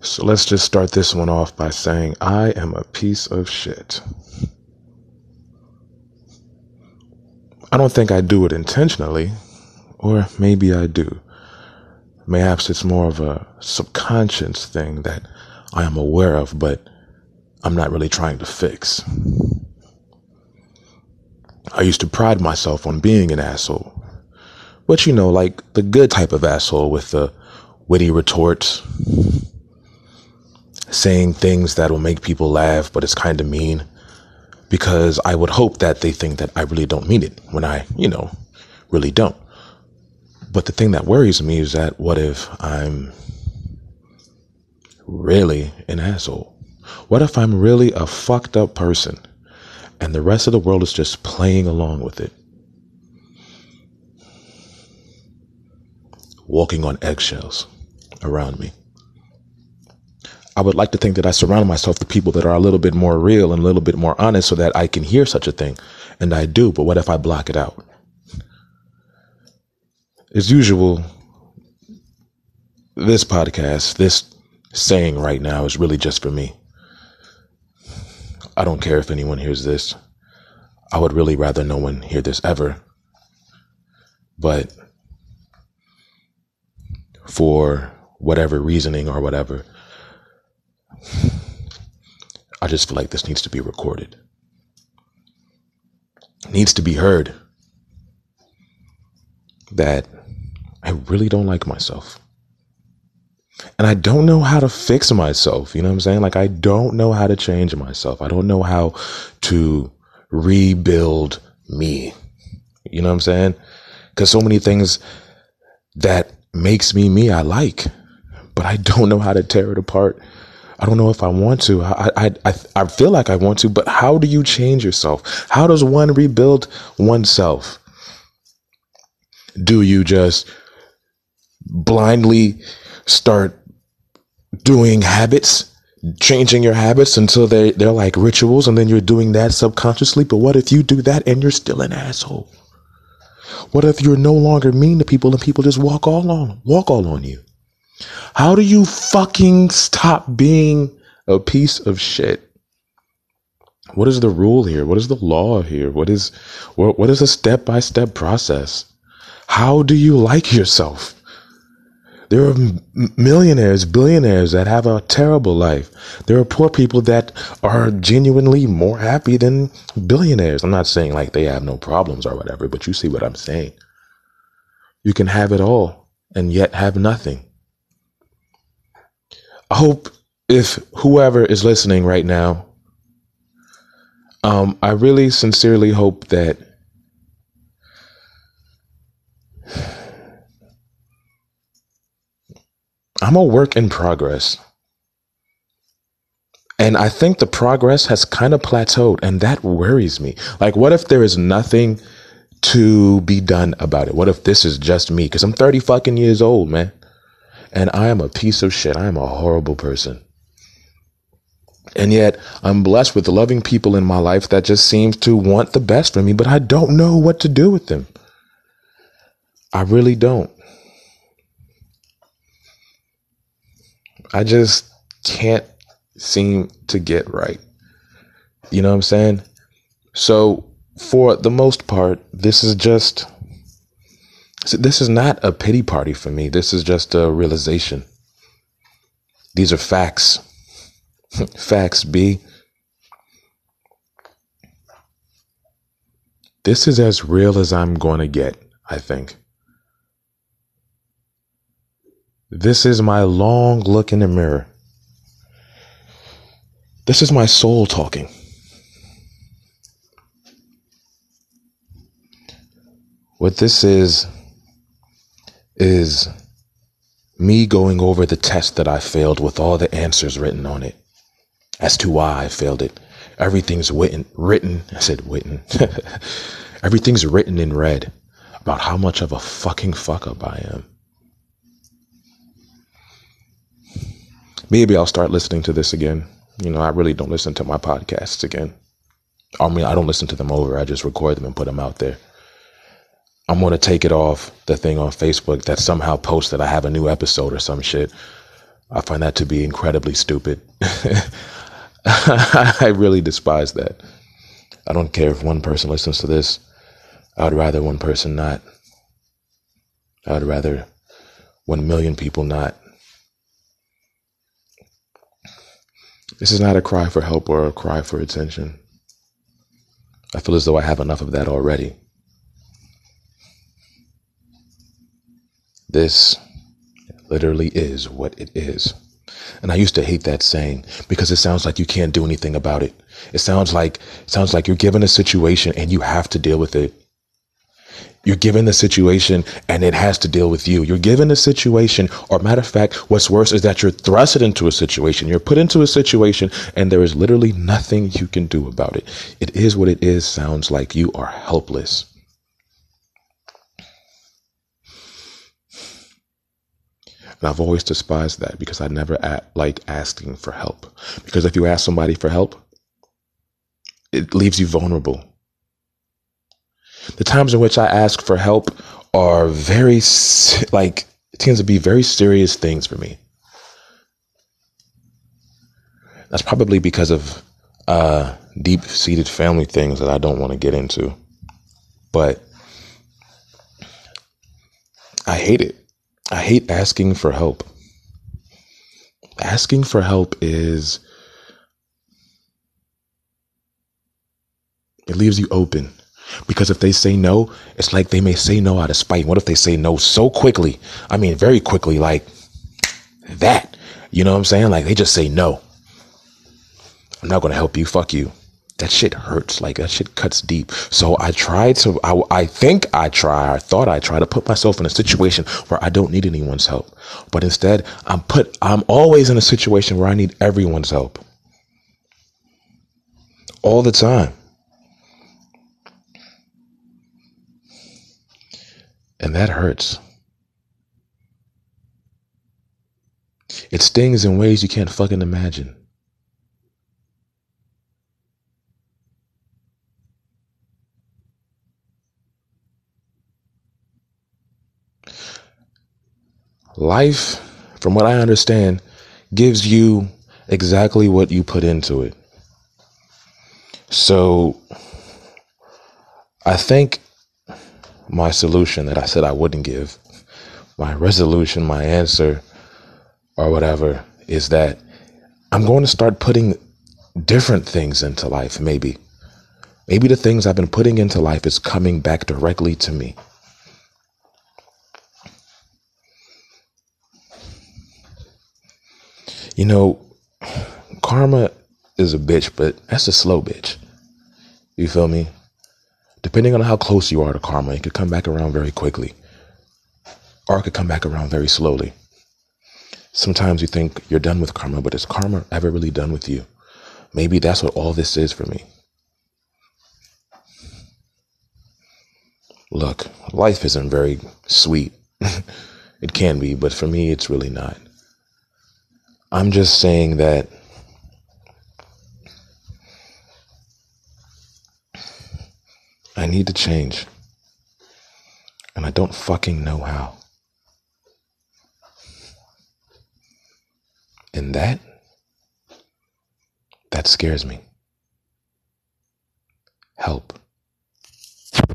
So let's just start this one off by saying I am a piece of shit. I don't think I do it intentionally, or maybe I do. Perhaps it's more of a subconscious thing that I am aware of, but I'm not really trying to fix. I used to pride myself on being an asshole. But you know, like the good type of asshole with the witty retorts, saying things that will make people laugh, but it's kind of mean because I would hope that they think that I really don't mean it when I, you know, really don't. But the thing that worries me is that what if I'm really an asshole? What if I'm really a fucked up person and the rest of the world is just playing along with it? Walking on eggshells around me. I would like to think that I surround myself with people that are a little bit more real and a little bit more honest so that I can hear such a thing. And I do, but what if I block it out? As usual, this podcast, this saying right now is really just for me. I don't care if anyone hears this. I would really rather no one hear this ever. But for whatever reasoning or whatever, I just feel like this needs to be recorded. It needs to be heard that I really don't like myself. And I don't know how to fix myself. You know what I'm saying? Like, I don't know how to change myself. I don't know how to rebuild me. You know what I'm saying? Because so many things that makes me me, I like, but I don't know how to tear it apart. I don't know if I want to. I, I, I, I feel like I want to, but how do you change yourself? How does one rebuild oneself? Do you just blindly start doing habits, changing your habits until they, they're like rituals, and then you're doing that subconsciously. But what if you do that and you're still an asshole? What if you're no longer mean to people and people just walk all on walk all on you? How do you fucking stop being a piece of shit? What is the rule here? What is the law here? What is what, what is a step by step process? How do you like yourself? There are millionaires, billionaires that have a terrible life. There are poor people that are genuinely more happy than billionaires. I'm not saying like they have no problems or whatever, but you see what I'm saying. You can have it all and yet have nothing. I hope if whoever is listening right now, um, I really sincerely hope that I'm a work in progress. And I think the progress has kind of plateaued, and that worries me. Like, what if there is nothing to be done about it? What if this is just me? Because I'm 30 fucking years old, man. And I am a piece of shit. I am a horrible person. And yet, I'm blessed with loving people in my life that just seems to want the best for me, but I don't know what to do with them. I really don't. I just can't seem to get right. You know what I'm saying? So, for the most part, this is just this is not a pity party for me. This is just a realization. These are facts. facts, B. This is as real as I'm going to get, I think. This is my long look in the mirror. This is my soul talking. What this is, is me going over the test that I failed with all the answers written on it as to why I failed it. Everything's written, written, I said written. Everything's written in red about how much of a fucking fuck up I am. Maybe I'll start listening to this again. You know, I really don't listen to my podcasts again. I mean, I don't listen to them over. I just record them and put them out there. I'm to take it off the thing on Facebook that somehow posts that I have a new episode or some shit. I find that to be incredibly stupid. I really despise that. I don't care if one person listens to this. I'd rather one person not. I'd rather one million people not. This is not a cry for help or a cry for attention. I feel as though I have enough of that already. This literally is what it is. And I used to hate that saying because it sounds like you can't do anything about it. It sounds like it sounds like you're given a situation and you have to deal with it. You're given the situation and it has to deal with you. You're given a situation, or matter of fact, what's worse is that you're thrusted into a situation. You're put into a situation and there is literally nothing you can do about it. It is what it is. Sounds like you are helpless. And I've always despised that because I never like asking for help. Because if you ask somebody for help, it leaves you vulnerable. The times in which I ask for help are very, like, it tends to be very serious things for me. That's probably because of uh, deep seated family things that I don't want to get into. But I hate it. I hate asking for help. Asking for help is, it leaves you open. Because if they say no, it's like they may say no out of spite. What if they say no so quickly? I mean, very quickly, like that. You know what I'm saying? Like they just say no. I'm not going to help you. Fuck you that shit hurts. Like that shit cuts deep. So I tried to, I, I think I try, I thought I try to put myself in a situation where I don't need anyone's help. But instead, I'm put, I'm always in a situation where I need everyone's help. All the time. And that hurts. It stings in ways you can't fucking imagine. Life, from what I understand, gives you exactly what you put into it. So I think my solution that I said I wouldn't give, my resolution, my answer, or whatever, is that I'm going to start putting different things into life, maybe. Maybe the things I've been putting into life is coming back directly to me. You know, karma is a bitch, but that's a slow bitch. You feel me? Depending on how close you are to karma, it could come back around very quickly. Or it could come back around very slowly. Sometimes you think you're done with karma, but is karma ever really done with you? Maybe that's what all this is for me. Look, life isn't very sweet. it can be, but for me, it's really not. I'm just saying that I need to change. And I don't fucking know how. And that, that scares me. Help.